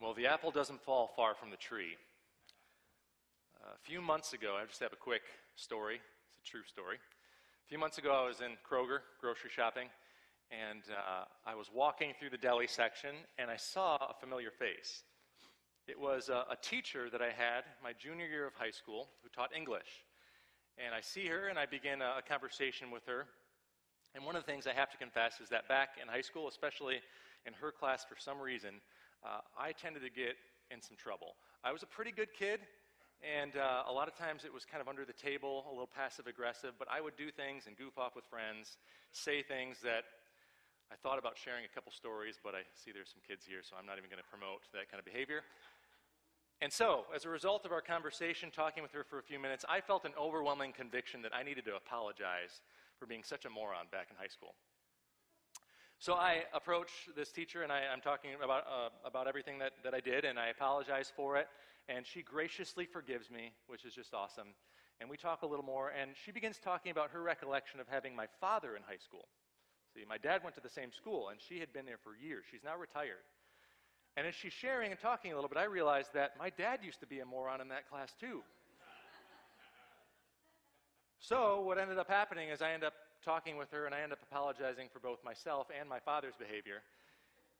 Well, the apple doesn't fall far from the tree. a few months ago, I just have a quick story. It's a true story. A few months ago, I was in Kroger grocery shopping, and uh, I was walking through the deli section, and I saw a familiar face. It was a, a teacher that I had my junior year of high school who taught English. And I see her, and I begin a, a conversation with her. And one of the things I have to confess is that back in high school, especially in her class, for some reason, uh, I tended to get in some trouble. I was a pretty good kid, and uh, a lot of times it was kind of under the table, a little passive aggressive, but I would do things and goof off with friends, say things that I thought about sharing a couple stories, but I see there's some kids here, so I'm not even going to promote that kind of behavior. And so, as a result of our conversation, talking with her for a few minutes, I felt an overwhelming conviction that I needed to apologize for being such a moron back in high school. So I approach this teacher and I, am talking about, uh, about everything that, that I did, and I apologize for it. And she graciously forgives me, which is just awesome. And we talk a little more, and she begins talking about her recollection of having my father in high school. See, my dad went to the same school, and she had been there for years. She's now retired. And as she's sharing and talking a little bit, I realized that my dad used to be a moron in that class, too. So, what ended up happening is I ended up talking with her, and I end up apologizing for both myself and my father's behavior.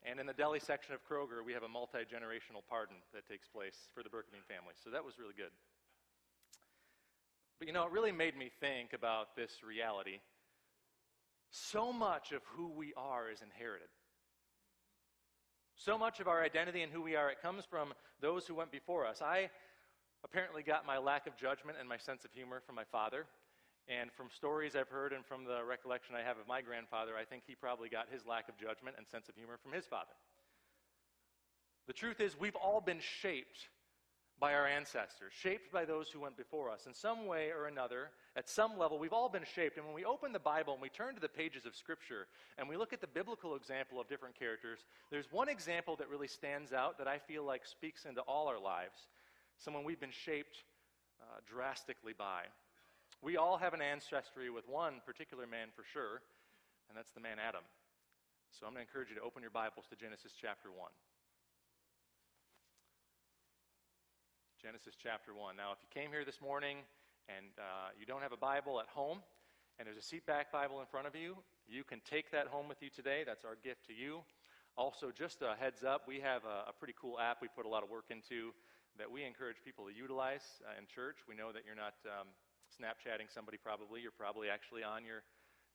And in the deli section of Kroger, we have a multi generational pardon that takes place for the Berkevine family. So that was really good. But you know, it really made me think about this reality. So much of who we are is inherited. So much of our identity and who we are, it comes from those who went before us. I apparently got my lack of judgment and my sense of humor from my father. And from stories I've heard and from the recollection I have of my grandfather, I think he probably got his lack of judgment and sense of humor from his father. The truth is, we've all been shaped by our ancestors, shaped by those who went before us. In some way or another, at some level, we've all been shaped. And when we open the Bible and we turn to the pages of Scripture and we look at the biblical example of different characters, there's one example that really stands out that I feel like speaks into all our lives, someone we've been shaped uh, drastically by. We all have an ancestry with one particular man for sure, and that's the man Adam. So I'm going to encourage you to open your Bibles to Genesis chapter 1. Genesis chapter 1. Now, if you came here this morning and uh, you don't have a Bible at home, and there's a seatback Bible in front of you, you can take that home with you today. That's our gift to you. Also, just a heads up, we have a, a pretty cool app we put a lot of work into that we encourage people to utilize uh, in church. We know that you're not. Um, Snapchatting somebody probably. You're probably actually on your,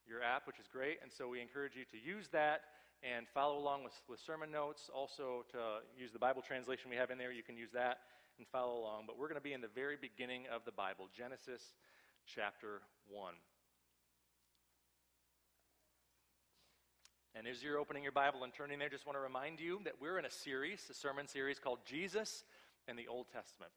your app, which is great. And so we encourage you to use that and follow along with, with sermon notes. Also, to use the Bible translation we have in there, you can use that and follow along. But we're going to be in the very beginning of the Bible, Genesis chapter 1. And as you're opening your Bible and turning there, just want to remind you that we're in a series, a sermon series called Jesus and the Old Testament.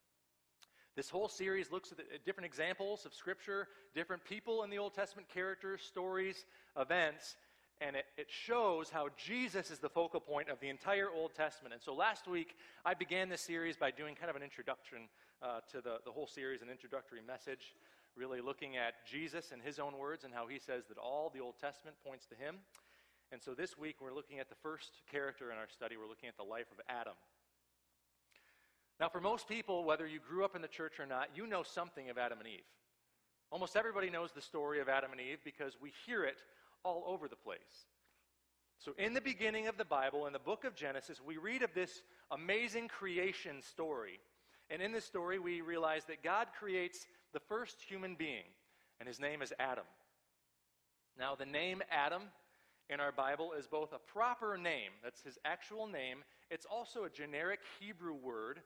This whole series looks at different examples of Scripture, different people in the Old Testament, characters, stories, events, and it, it, shows how Jesus is the focal point of the entire Old Testament. And so last week, I began this series by doing kind of an introduction uh, to the, the whole series, an introductory message, really looking at Jesus and his own words and how he says that all the Old Testament points to him. And so this week, we're looking at the first character in our study. We're looking at the life of Adam. Now, for most people, whether you grew up in the church or not, you know something of Adam and Eve. Almost everybody knows the story of Adam and Eve because we hear it all over the place. So, in the beginning of the Bible, in the book of Genesis, we read of this amazing creation story. And in this story, we realize that God creates the first human being, and his name is Adam. Now, the name Adam in our Bible is both a proper name, that's his actual name, it's also a generic Hebrew word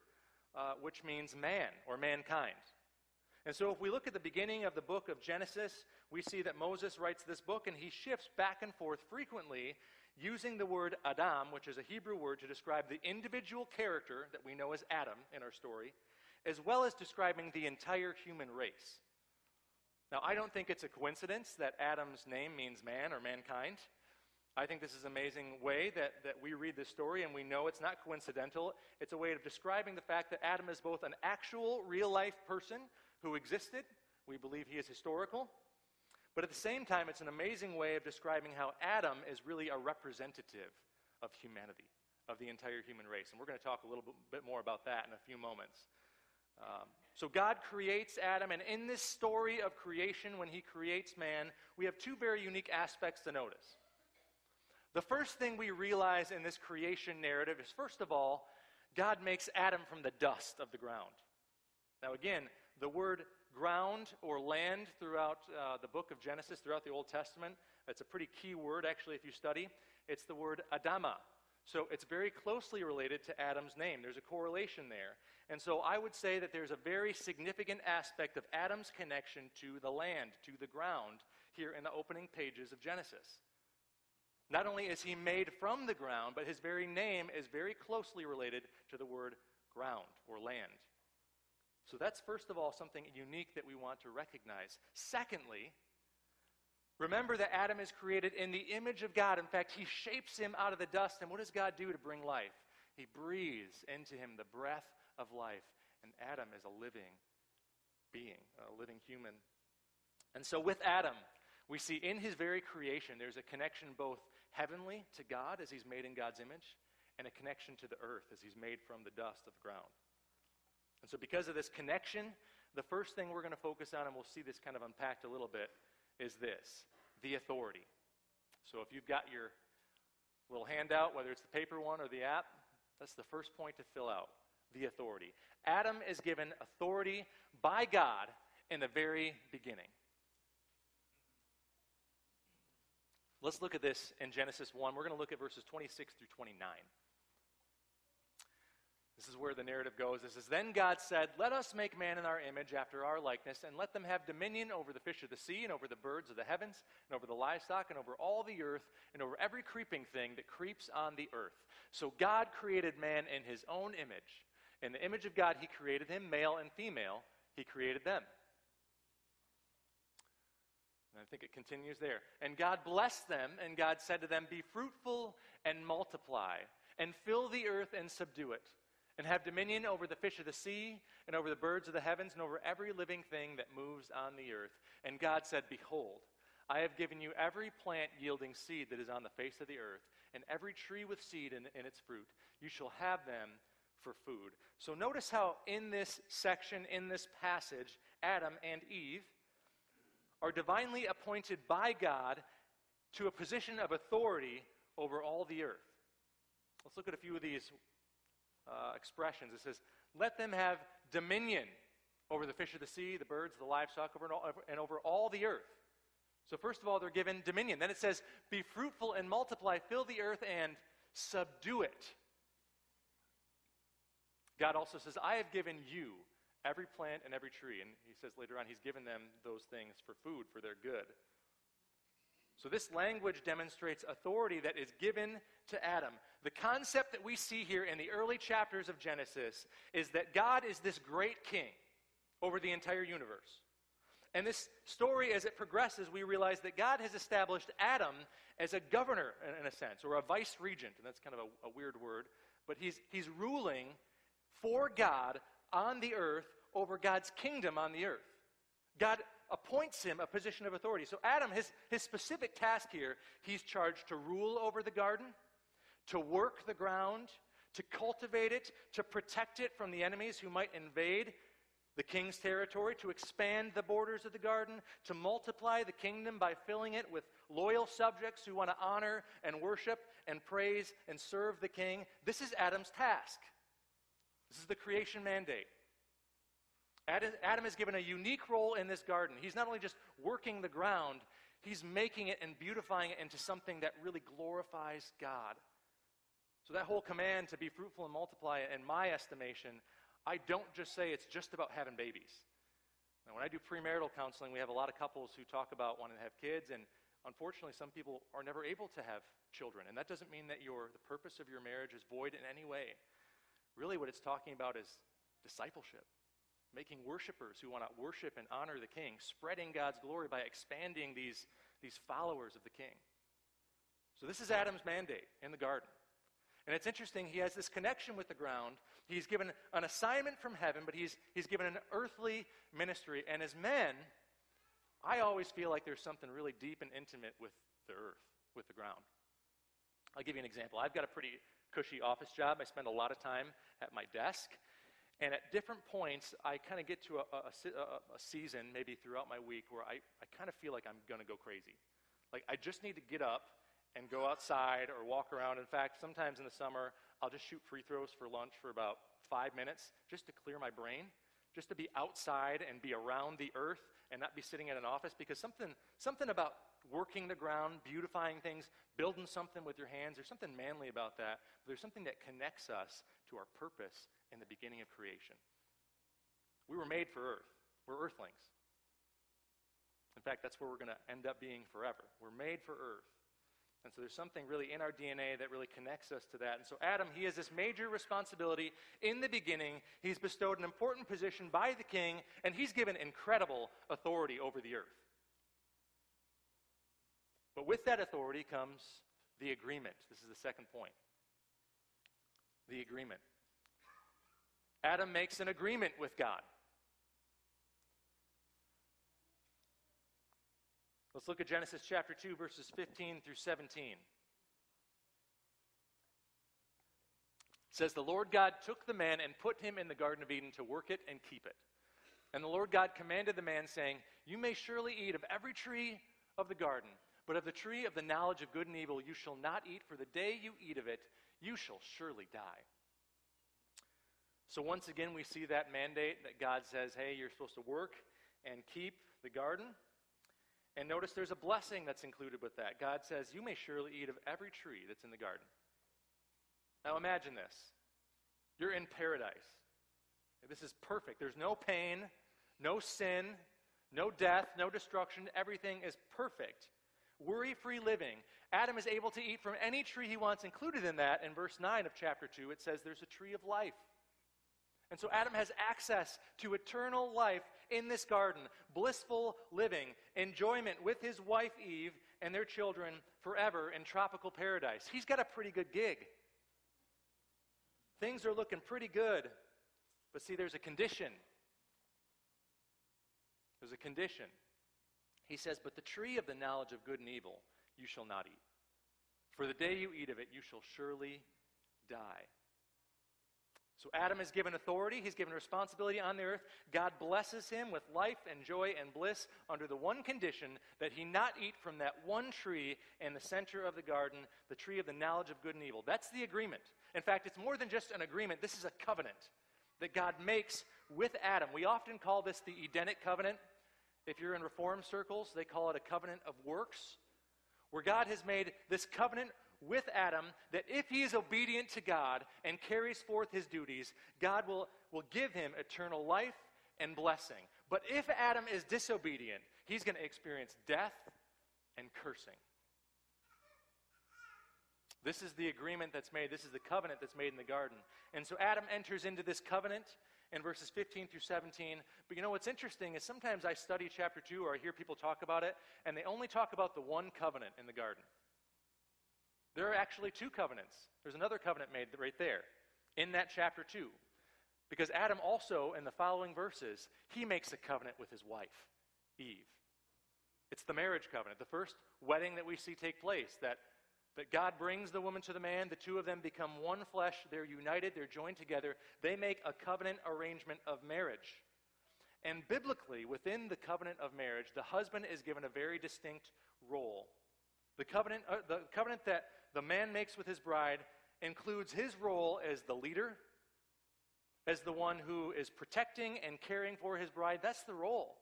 uh, which means man or mankind. And so, if we look at the beginning of the book of Genesis, we see that Moses writes this book and he shifts back and forth frequently using the word Adam, which is a Hebrew word to describe the individual character that we know as Adam in our story, as well as describing the entire human race. Now, I don't think it's a coincidence that Adam's name means man or mankind. I think this is an amazing way that, that we read this story, and we know it's not coincidental. It's a way of describing the fact that Adam is both an actual, real life person who existed. We believe he is historical. But at the same time, it's an amazing way of describing how Adam is really a representative of humanity, of the entire human race. And we're going to talk a little bit more about that in a few moments. Um, so, God creates Adam, and in this story of creation, when He creates man, we have two very unique aspects to notice. The first thing we realize in this creation narrative is, first of all, God makes Adam from the dust of the ground. Now, again, the word ground or land throughout uh, the book of Genesis, throughout the Old Testament, it's a pretty key word, actually, if you study. It's the word Adama. So it's very closely related to Adam's name. There's a correlation there. And so I would say that there's a very significant aspect of Adam's connection to the land, to the ground, here in the opening pages of Genesis. Not only is he made from the ground, but his very name is very closely related to the word ground or land. So that's, first of all, something unique that we want to recognize. Secondly, remember that Adam is created in the image of God. In fact, he shapes him out of the dust. And what does God do to bring life? He breathes into him the breath of life. And Adam is a living being, a living human. And so with Adam, we see in his very creation, there's a connection both heavenly to God as he's made in God's image, and a connection to the earth as he's made from the dust of the ground. And so, because of this connection, the first thing we're going to focus on, and we'll see this kind of unpacked a little bit, is this the authority. So, if you've got your little handout, whether it's the paper one or the app, that's the first point to fill out the authority. Adam is given authority by God in the very beginning. Let's look at this in Genesis 1. We're going to look at verses 26 through 29. This is where the narrative goes. This is Then God said, Let us make man in our image after our likeness, and let them have dominion over the fish of the sea, and over the birds of the heavens, and over the livestock, and over all the earth, and over every creeping thing that creeps on the earth. So God created man in his own image. In the image of God, he created him, male and female, he created them. And I think it continues there. And God blessed them, and God said to them, Be fruitful and multiply, and fill the earth and subdue it and have dominion over the fish of the sea, and over the birds of the heavens, and over every living thing that moves on the earth. And God said, Behold, I have given you every plant yielding seed that is on the face of the earth, and every tree with seed in, in its fruit. You shall have them for food. So notice how in this section, in this passage, Adam and Eve are divinely appointed by God to a position of authority over all the earth. Let's look at a few of these uh, expressions. It says, Let them have dominion over the fish of the sea, the birds, the livestock, over and, all, and over all the earth. So, first of all, they're given dominion. Then it says, Be fruitful and multiply, fill the earth and subdue it. God also says, I have given you every plant and every tree. And he says later on, He's given them those things for food, for their good. So, this language demonstrates authority that is given to Adam. The concept that we see here in the early chapters of Genesis is that God is this great king over the entire universe. And this story, as it progresses, we realize that God has established Adam as a governor, in a sense, or a vice regent. And that's kind of a, a weird word. But he's, he's ruling for God on the earth over God's kingdom on the earth. God appoints him a position of authority. So, Adam, his, his specific task here, he's charged to rule over the garden, to work the ground, to cultivate it, to protect it from the enemies who might invade the king's territory, to expand the borders of the garden, to multiply the kingdom by filling it with loyal subjects who want to honor and worship and praise and serve the king. This is Adam's task. This is the creation mandate. Adam is given a unique role in this garden. He's not only just working the ground, he's making it and beautifying it into something that really glorifies God. So, that whole command to be fruitful and multiply, in my estimation, I don't just say it's just about having babies. Now, when I do premarital counseling, we have a lot of couples who talk about wanting to have kids, and unfortunately, some people are never able to have children. And that doesn't mean that your, the purpose of your marriage is void in any way. Really, what it's talking about is discipleship making worshipers who want to worship and honor the king, spreading God's glory by expanding these, these followers of the king. So, this is Adam's mandate in the garden. And it's interesting, he has this connection with the ground. He's given an assignment from heaven, but he's, he's given an earthly ministry. And as men, I always feel like there's something really deep and intimate with the earth, with the ground. I'll give you an example. I've got a pretty cushy office job. I spend a lot of time at my desk. And at different points, I kind of get to a, a, a, a, season, maybe throughout my week, where I, I kind of feel like I'm going to go crazy. Like, I just need to get up and go outside or walk around. In fact, sometimes in the summer, I'll just shoot free throws for lunch for about five minutes just to clear my brain, just to be outside and be around the earth and not be sitting in an office because something, something about working the ground, beautifying things, building something with your hands. There's something manly about that. There's something that connects us to our purpose in the beginning of creation. We were made for earth. We're earthlings. In fact, that's where we're going to end up being forever. We're made for earth. And so there's something really in our DNA that really connects us to that. And so Adam, he has this major responsibility in the beginning. He's bestowed an important position by the king, and he's given incredible authority over the earth. But with that authority comes the agreement. This is the second point. The agreement. Adam makes an agreement with God. Let's look at Genesis chapter 2, verses 15 through 17. It says, The Lord God took the man and put him in the Garden of Eden to work it and keep it. And the Lord God commanded the man, saying, You may surely eat of every tree of the garden, but of the tree of the knowledge of good and evil you shall not eat, for the day you eat of it, you shall surely die. So once again, we see that mandate that God says, hey, you're supposed to work and keep the garden. And notice there's a blessing that's included with that. God says, You may surely eat of every tree that's in the garden. Now imagine this you're in paradise. This is perfect. There's no pain, no sin, no death, no destruction. Everything is perfect worry free living. Adam is able to eat from any tree he wants. Included in that, in verse 9 of chapter 2, it says there's a tree of life. And so Adam has access to eternal life in this garden, blissful living, enjoyment with his wife Eve and their children forever in tropical paradise. He's got a pretty good gig. Things are looking pretty good. But see, there's a condition. There's a condition. He says, But the tree of the knowledge of good and evil you shall not eat. For the day you eat of it, you shall surely die. So Adam is given authority, he's given responsibility on the earth. God blesses him with life and joy and bliss under the one condition that he not eat from that one tree in the center of the garden, the tree of the knowledge of good and evil. That's the agreement. In fact, it's more than just an agreement, this is a covenant that God makes with Adam. We often call this the Edenic covenant. If you're in reform circles, they call it a covenant of works, where God has made this covenant with Adam that if he is obedient to God and carries forth his duties, God will, will give him eternal life and blessing. But if Adam is disobedient, he's going to experience death and cursing. This is the agreement that's made. This is the covenant that's made in the garden. And so Adam enters into this covenant in verses 15 through 17. But you know what's interesting is sometimes I study chapter 2 or I hear people talk about it, and they only talk about the one covenant in the garden. There are actually two covenants. There's another covenant made right there in that chapter 2. Because Adam also, in the following verses, he makes a covenant with his wife, Eve. It's the marriage covenant, the first wedding that we see take place, that that God brings the woman to the man, the two of them become one flesh, they're united, they're joined together, they make a covenant arrangement of marriage. And biblically, within the covenant of marriage, the husband is given a very distinct role. The covenant, uh, the covenant that the man makes with his bride includes his role as the leader, as the one who is protecting and caring for his bride. That's the role.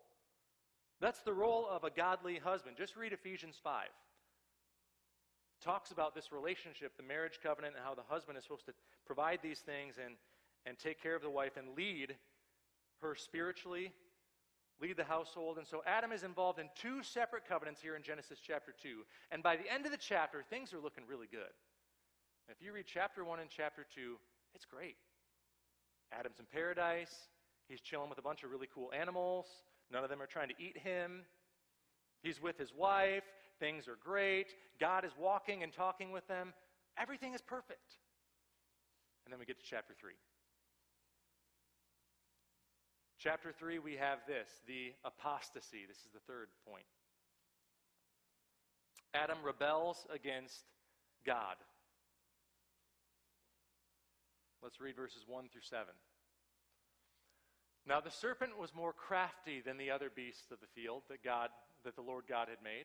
That's the role of a godly husband. Just read Ephesians 5 talks about this relationship, the marriage covenant, and how the husband is supposed to provide these things and, and take care of the wife and lead her spiritually, lead the household. And so Adam is involved in two separate covenants here in Genesis chapter 2. And by the end of the chapter, things are looking really good. If you read chapter 1 and chapter 2, it's great. Adam's in paradise. He's chilling with a bunch of really cool animals. None of them are trying to eat him. He's with his wife. Things are great. God is walking and talking with them. Everything is perfect. And then we get to chapter 3. Chapter 3, we have this the apostasy. This is the third point. Adam rebels against God. Let's read verses 1 through 7. Now the serpent was more crafty than the other beasts of the field that God that the Lord God had made.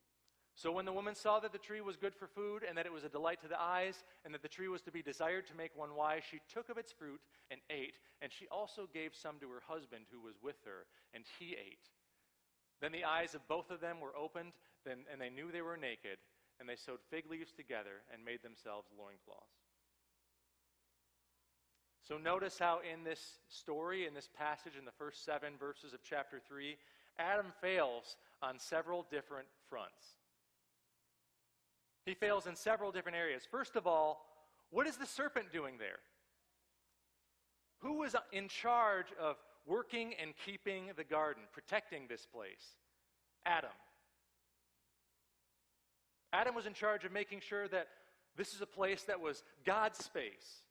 So when the woman saw that the tree was good for food, and that it was a delight to the eyes, and that the tree was to be desired to make one wise, she took of its fruit and ate, and she also gave some to her husband who was with her, and he ate. Then the eyes of both of them were opened, and they knew they were naked, and they sewed fig leaves together and made themselves loincloths. So notice how in this story, in this passage, in the first seven verses of chapter 3, Adam fails on several different fronts. He fails in several different areas. First of all, what is the serpent doing there? Who was in charge of working and keeping the garden, protecting this place? Adam. Adam was in charge of making sure that this is a place that was God's space.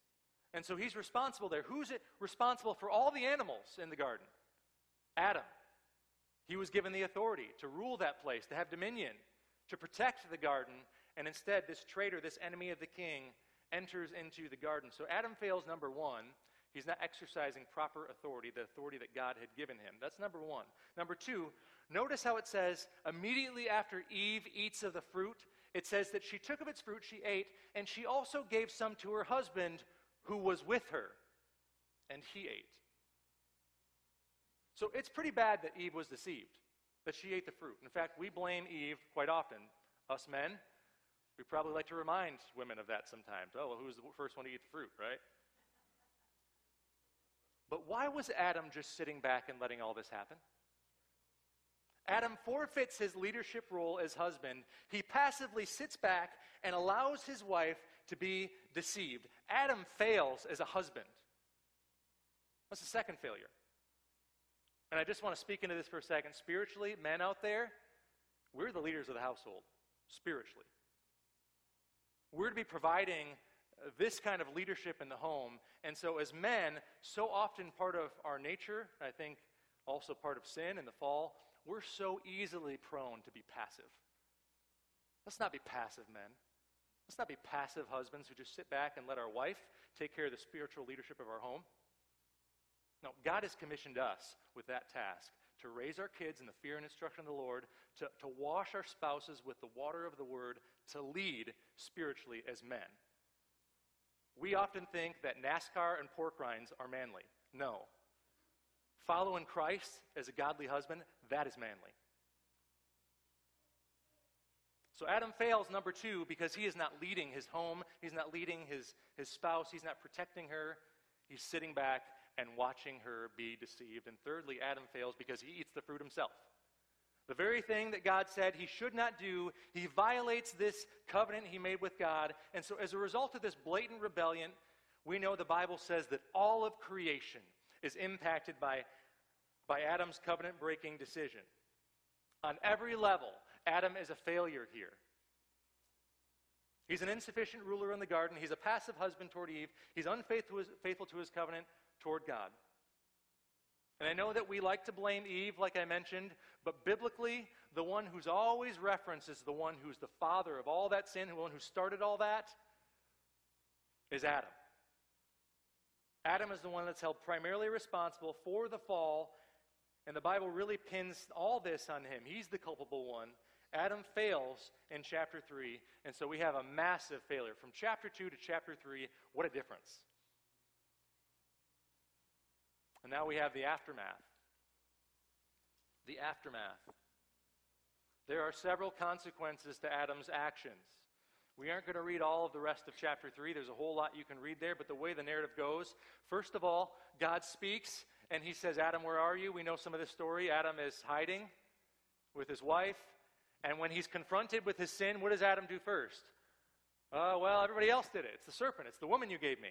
And so he's responsible there. Who's it responsible for all the animals in the garden? Adam. He was given the authority to rule that place, to have dominion, to protect the garden, and instead, this traitor, this enemy of the king, enters into the garden. So Adam fails number one. He's not exercising proper authority, the authority that God had given him. That's number one. Number two, notice how it says immediately after Eve eats of the fruit, it says that she took of its fruit, she ate, and she also gave some to her husband who was with her, and he ate. So it's pretty bad that Eve was deceived, that she ate the fruit. In fact, we blame Eve quite often. Us men, we probably like to remind women of that sometimes. Oh, well, who was the first one to eat the fruit, right? But why was Adam just sitting back and letting all this happen? Adam forfeits his leadership role as husband. He passively sits back and allows his wife to be deceived. Adam fails as a husband. That's the second failure. And I just want to speak into this for a second. Spiritually, men out there, we're the leaders of the household, spiritually. We're to be providing this kind of leadership in the home. And so, as men, so often part of our nature, I think also part of sin in the fall, we're so easily prone to be passive. Let's not be passive men. Let's not be passive husbands who just sit back and let our wife take care of the spiritual leadership of our home. No, God has commissioned us with that task to raise our kids in the fear and instruction of the Lord, to, to wash our spouses with the water of the word, to lead spiritually as men. We often think that NASCAR and pork rinds are manly. No. Following Christ as a godly husband, that is manly. So Adam fails, number two, because he is not leading his home, he's not leading his, his spouse, he's not protecting her. He's sitting back and watching her be deceived. And thirdly, Adam fails because he eats the fruit himself. The very thing that God said he should not do, he violates this covenant he made with God. And so, as a result of this blatant rebellion, we know the Bible says that all of creation is impacted by, by Adam's covenant breaking decision. On every level, Adam is a failure here. He's an insufficient ruler in the garden. He's a passive husband toward Eve. He's unfaithful to his covenant toward God. And I know that we like to blame Eve, like I mentioned, but biblically, the one who's always referenced as the one who's the father of all that sin, the one who started all that, is Adam. Adam is the one that's held primarily responsible for the fall, and the Bible really pins all this on him. He's the culpable one. Adam fails in chapter 3, and so we have a massive failure. From chapter 2 to chapter 3, what a difference. And now we have the aftermath. The aftermath. There are several consequences to Adam's actions. We aren't going to read all of the rest of chapter 3. There's a whole lot you can read there, but the way the narrative goes, first of all, God speaks and he says, Adam, where are you? We know some of the story. Adam is hiding with his wife. And when he's confronted with his sin, what does Adam do first? Uh, well, everybody else did it. It's the serpent, it's the woman you gave me.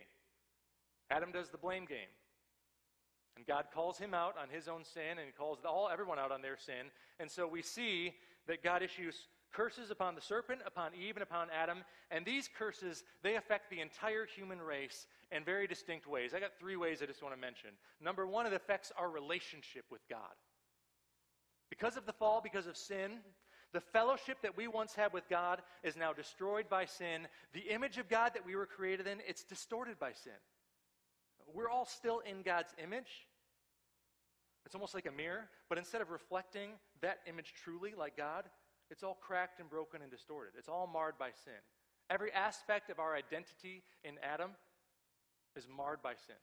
Adam does the blame game. And God calls him out on his own sin and he calls all everyone out on their sin. And so we see that God issues curses upon the serpent, upon Eve, and upon Adam. And these curses, they affect the entire human race in very distinct ways. I got three ways I just want to mention. Number one, it affects our relationship with God. Because of the fall, because of sin, the fellowship that we once had with God is now destroyed by sin. The image of God that we were created in, it's distorted by sin. We're all still in God's image. It's almost like a mirror, but instead of reflecting that image truly like God, it's all cracked and broken and distorted. It's all marred by sin. Every aspect of our identity in Adam is marred by sin.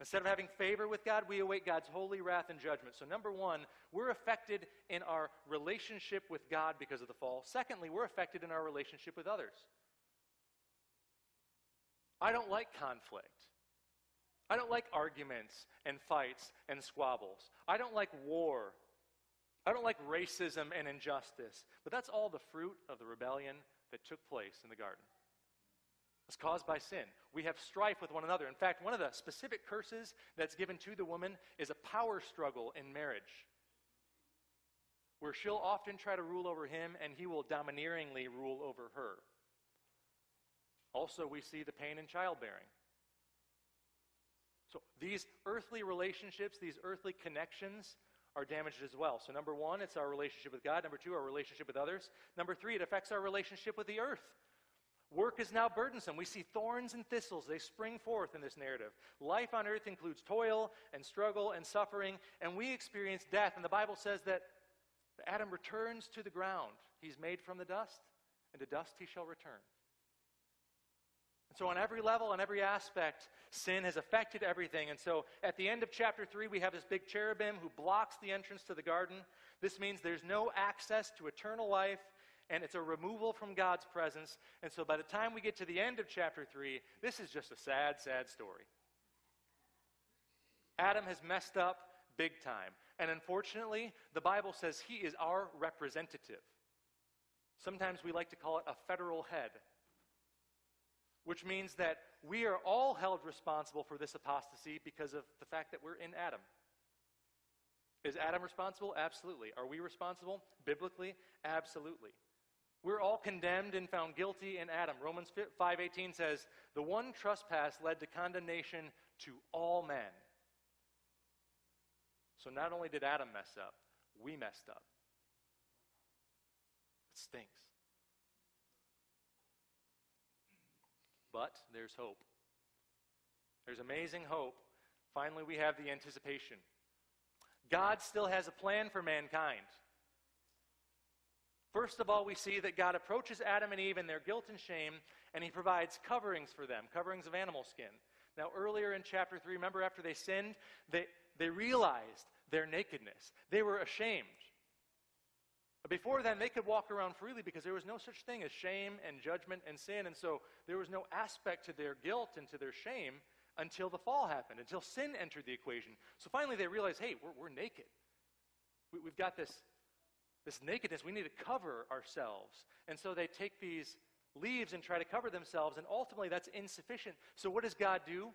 Instead of having favor with God, we await God's holy wrath and judgment. So, number one, we're affected in our relationship with God because of the fall. Secondly, we're affected in our relationship with others. I don't like conflict. I don't like arguments and fights and squabbles. I don't like war. I don't like racism and injustice. But that's all the fruit of the rebellion that took place in the garden. It's caused by sin. We have strife with one another. In fact, one of the specific curses that's given to the woman is a power struggle in marriage, where she'll often try to rule over him and he will domineeringly rule over her. Also, we see the pain in childbearing. So, these earthly relationships, these earthly connections, are damaged as well. So, number one, it's our relationship with God. Number two, our relationship with others. Number three, it affects our relationship with the earth. Work is now burdensome. We see thorns and thistles. They spring forth in this narrative. Life on earth includes toil and struggle and suffering, and we experience death. And the Bible says that Adam returns to the ground. He's made from the dust, and to dust he shall return. And so, on every level, on every aspect, sin has affected everything. And so, at the end of chapter 3, we have this big cherubim who blocks the entrance to the garden. This means there's no access to eternal life and it's a removal from God's presence. And so by the time we get to the end of chapter 3, this is just a sad, sad story. Adam has messed up big time. And unfortunately, the Bible says he is our representative. Sometimes we like to call it a federal head, which means that we are all held responsible for this apostasy because of the fact that we're in Adam. Is Adam responsible? Absolutely. Are we responsible? Biblically? Absolutely. We're all condemned and found guilty in Adam. Romans 5:18 says, "The one trespass led to condemnation to all men." So not only did Adam mess up, we messed up. It stinks. But there's hope. There's amazing hope. Finally, we have the anticipation. God still has a plan for mankind. First of all, we see that God approaches Adam and Eve in their guilt and shame, and he provides coverings for them, coverings of animal skin. Now, earlier in chapter 3, remember after they sinned, they, they realized their nakedness. They were ashamed. Before then, they could walk around freely because there was no such thing as shame and judgment and sin. And so there was no aspect to their guilt and to their shame until the fall happened, until sin entered the equation. So finally, they realized hey, we're, we're naked. We, we've got this this nakedness, we need to cover ourselves. And so they take these leaves and try to cover themselves, and ultimately that's insufficient. So what does God do?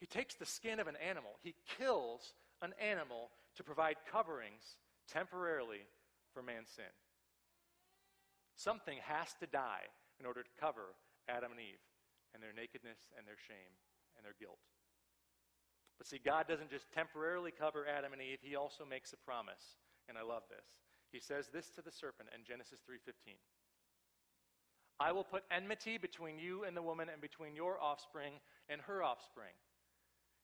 He takes the skin of an animal, he kills an animal to provide coverings temporarily for man's sin. Something has to die in order to cover Adam and Eve and their nakedness and their shame and their guilt. But see, God doesn't just temporarily cover Adam and Eve, He also makes a promise and I love this. He says this to the serpent in Genesis 3:15. I will put enmity between you and the woman and between your offspring and her offspring.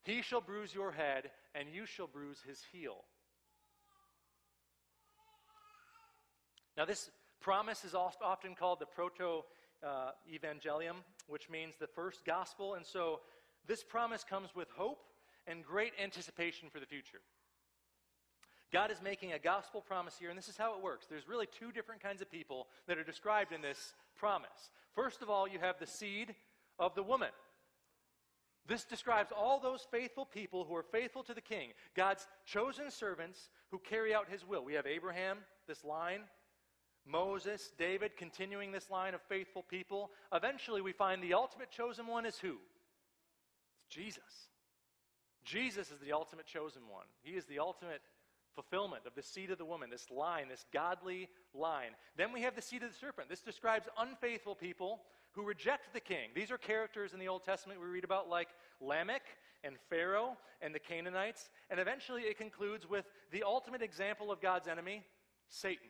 He shall bruise your head and you shall bruise his heel. Now this promise is often called the proto uh, evangelium, which means the first gospel. And so this promise comes with hope and great anticipation for the future. God is making a gospel promise here, and this is how it works. There's really two different kinds of people that are described in this promise. First of all, you have the seed of the woman. This describes all those faithful people who are faithful to the king, God's chosen servants who carry out his will. We have Abraham, this line, Moses, David, continuing this line of faithful people. Eventually, we find the ultimate chosen one is who? It's Jesus. Jesus is the ultimate chosen one. He is the ultimate fulfillment of the seed of the woman, this line, this godly line. Then we have the seed of the serpent. This describes unfaithful people who reject the king. These are characters in the Old Testament we read about, like Lamech and Pharaoh and the Canaanites. And eventually it concludes with the ultimate example of God's enemy, Satan.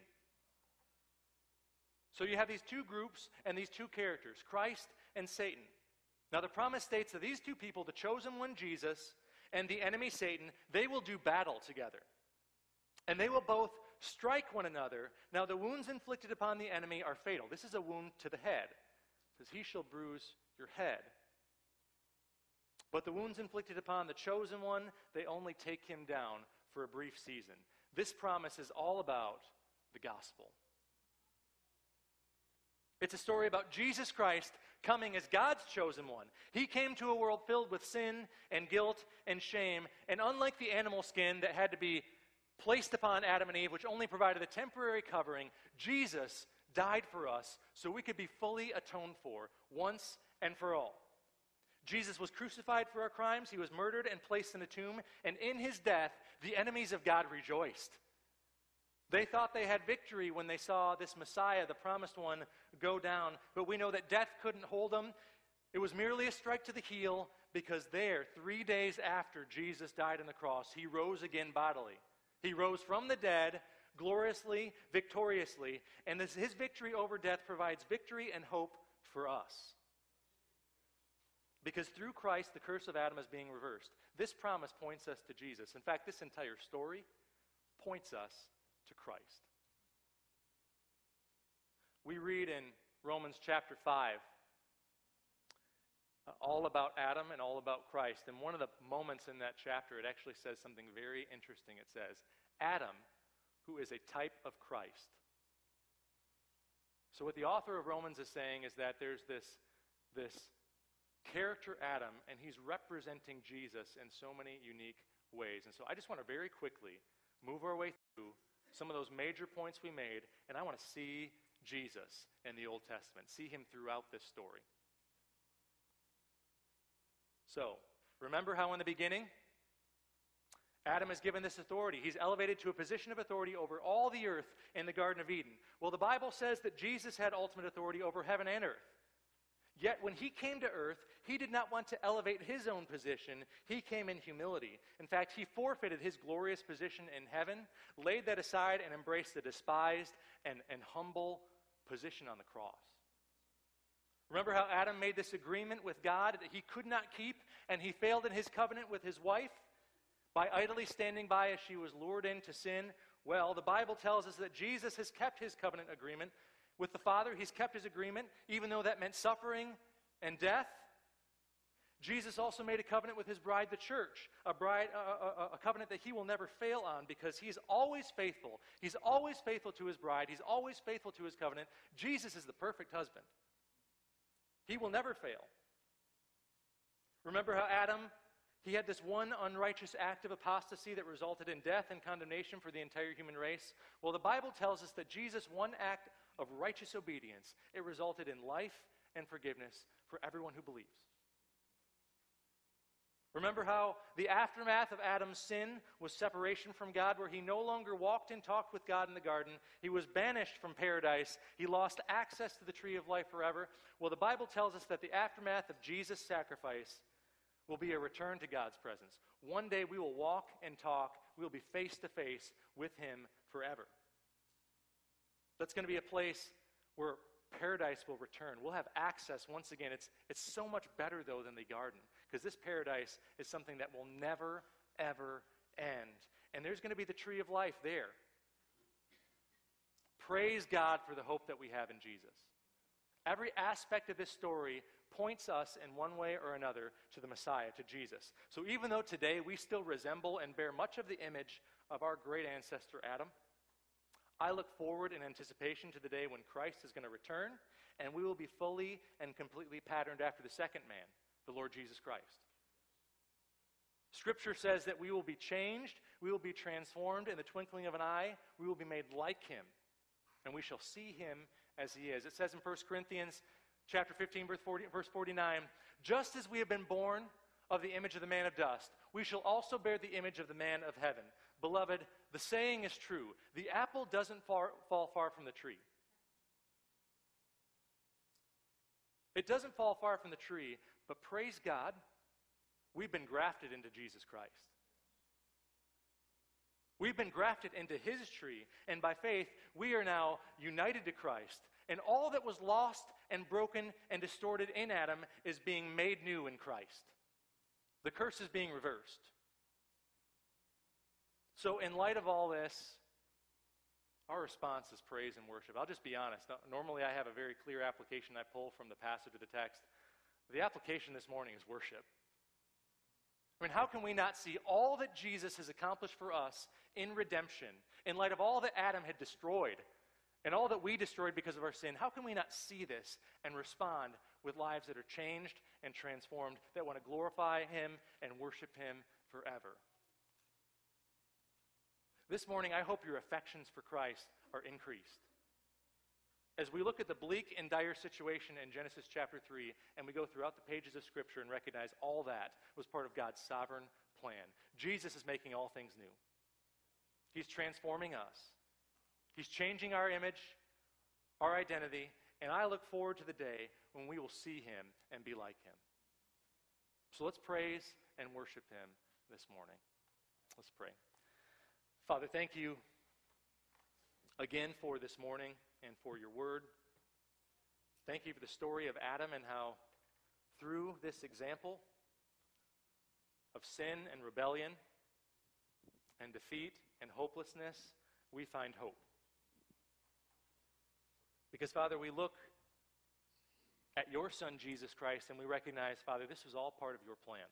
So you have these two groups and these two characters, Christ and Satan. Now the promise states that these two people, the chosen one, Jesus, and the enemy, Satan, they will do battle together. And they will both strike one another. Now, the wounds inflicted upon the enemy are fatal. This is a wound to the head, because he shall bruise your head. But the wounds inflicted upon the chosen one, they only take him down for a brief season. This promise is all about the gospel. It's a story about Jesus Christ coming as God's chosen one. He came to a world filled with sin and guilt and shame, and unlike the animal skin that had to be placed upon Adam and Eve, which only provided a temporary covering, Jesus died for us so we could be fully atoned for once and for all. Jesus was crucified for our crimes, he was murdered and placed in a tomb, and in his death, the enemies of God rejoiced. They thought they had victory when they saw this Messiah, the promised one, go down, but we know that death couldn't hold him. It was merely a strike to the heel because there, three days after Jesus died on the cross, he rose again bodily. He rose from the dead gloriously, victoriously, and this, his victory over death provides victory and hope for us. Because through Christ, the curse of Adam is being reversed. This promise points us to Jesus. In fact, this entire story points us to Christ. We read in Romans chapter 5 uh, all about Adam and all about Christ. And one of the moments in that chapter, it actually says something very interesting. It says, Adam, who is a type of Christ. So, what the author of Romans is saying is that there's this, this character Adam, and he's representing Jesus in so many unique ways. And so, I just want to very quickly move our way through some of those major points we made, and I want to see Jesus in the Old Testament, see him throughout this story. So, remember how in the beginning, Adam is given this authority. He's elevated to a position of authority over all the earth in the Garden of Eden. Well, the Bible says that Jesus had ultimate authority over heaven and earth. Yet, when he came to earth, he did not want to elevate his own position. He came in humility. In fact, he forfeited his glorious position in heaven, laid that aside, and embraced the despised and, and humble position on the cross. Remember how Adam made this agreement with God that he could not keep, and he failed in his covenant with his wife by idly standing by as she was lured into sin? Well, the Bible tells us that Jesus has kept his covenant agreement with the Father. He's kept his agreement, even though that meant suffering and death. Jesus also made a covenant with his bride, the church, a, bride, a, a, a, covenant that he will never fail on because he's always faithful. He's always faithful to his bride. He's always faithful to his covenant. Jesus is the perfect husband. He will never fail. Remember how Adam, he had this one unrighteous act of apostasy that resulted in death and condemnation for the entire human race? Well, the Bible tells us that Jesus' one act of righteous obedience, it resulted in life and forgiveness for everyone who believes. Remember how the aftermath of Adam's sin was separation from God, where he no longer walked and talked with God in the garden. He was banished from paradise. He lost access to the tree of life forever. Well, the Bible tells us that the aftermath of Jesus' sacrifice will be a return to God's presence. One day we will walk and talk, we will be face to face with him forever. That's going to be a place where paradise will return. We'll have access once again. It's, it's so much better, though, than the garden because this paradise is something that will never, ever end. And there's going to be the tree of life there. Praise God for the hope that we have in Jesus. Every aspect of this story points us in one way or another to the Messiah, to Jesus. So even though today we still resemble and bear much of the image of our great ancestor Adam, I look forward in anticipation to the day when Christ is going to return and we will be fully and completely patterned after the second man, the Lord Jesus Christ. Scripture says that we will be changed, we will be transformed in the twinkling of an eye, we will be made like him, and we shall see him as he is. It says in 1 Corinthians chapter 15 verse, 40, verse 49, just as we have been born of the image of the man of dust, we shall also bear the image of the man of heaven. Beloved, the saying is true the apple doesn't far, fall far from the tree. It doesn't fall far from the tree, but praise God, we've been grafted into Jesus Christ. We've been grafted into his tree, and by faith, we are now united to Christ. And all that was lost and broken and distorted in Adam is being made new in Christ. The curse is being reversed. So, in light of all this, our response is praise and worship. I'll just be honest. Normally, I have a very clear application I pull from the passage of the text. The application this morning is worship. I mean, how can we not see all that Jesus has accomplished for us in redemption, in light of all that Adam had destroyed and all that we destroyed because of our sin? How can we not see this and respond with lives that are changed and transformed, that want to glorify Him and worship Him forever? This morning, I hope your affections for Christ are increased. As we look at the bleak and dire situation in Genesis chapter 3, and we go throughout the pages of Scripture and recognize all that was part of God's sovereign plan, Jesus is making all things new. He's transforming us, He's changing our image, our identity, and I look forward to the day when we will see Him and be like Him. So let's praise and worship Him this morning. Let's pray. Father, thank you again for this morning and for your word. Thank you for the story of Adam and how, through this example of sin and rebellion and defeat and hopelessness, we find hope. Because, Father, we look at your Son, Jesus Christ, and we recognize, Father, this was all part of your plan.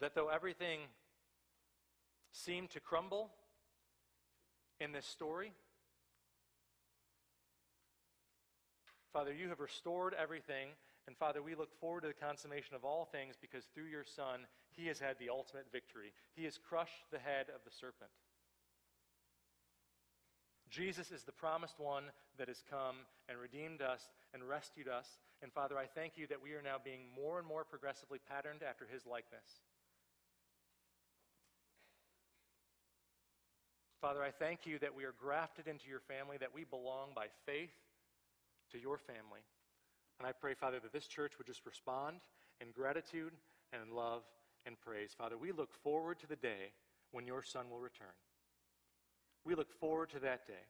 That though everything seemed to crumble in this story. Father, you have restored everything. And Father, we look forward to the consummation of all things because through your Son, he has had the ultimate victory. He has crushed the head of the serpent. Jesus is the promised one that has come and redeemed us and rescued us. And Father, I thank you that we are now being more and more progressively patterned after his likeness. Father, I thank you that we are grafted into your family, that we belong by faith to your family. And I pray, Father, that this church would just respond in gratitude and in love and praise. Father, we look forward to the day when your Son will return. We look forward to that day.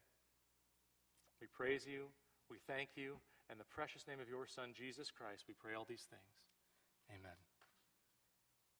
We praise you. We thank you. In the precious name of your Son, Jesus Christ, we pray all these things. Amen.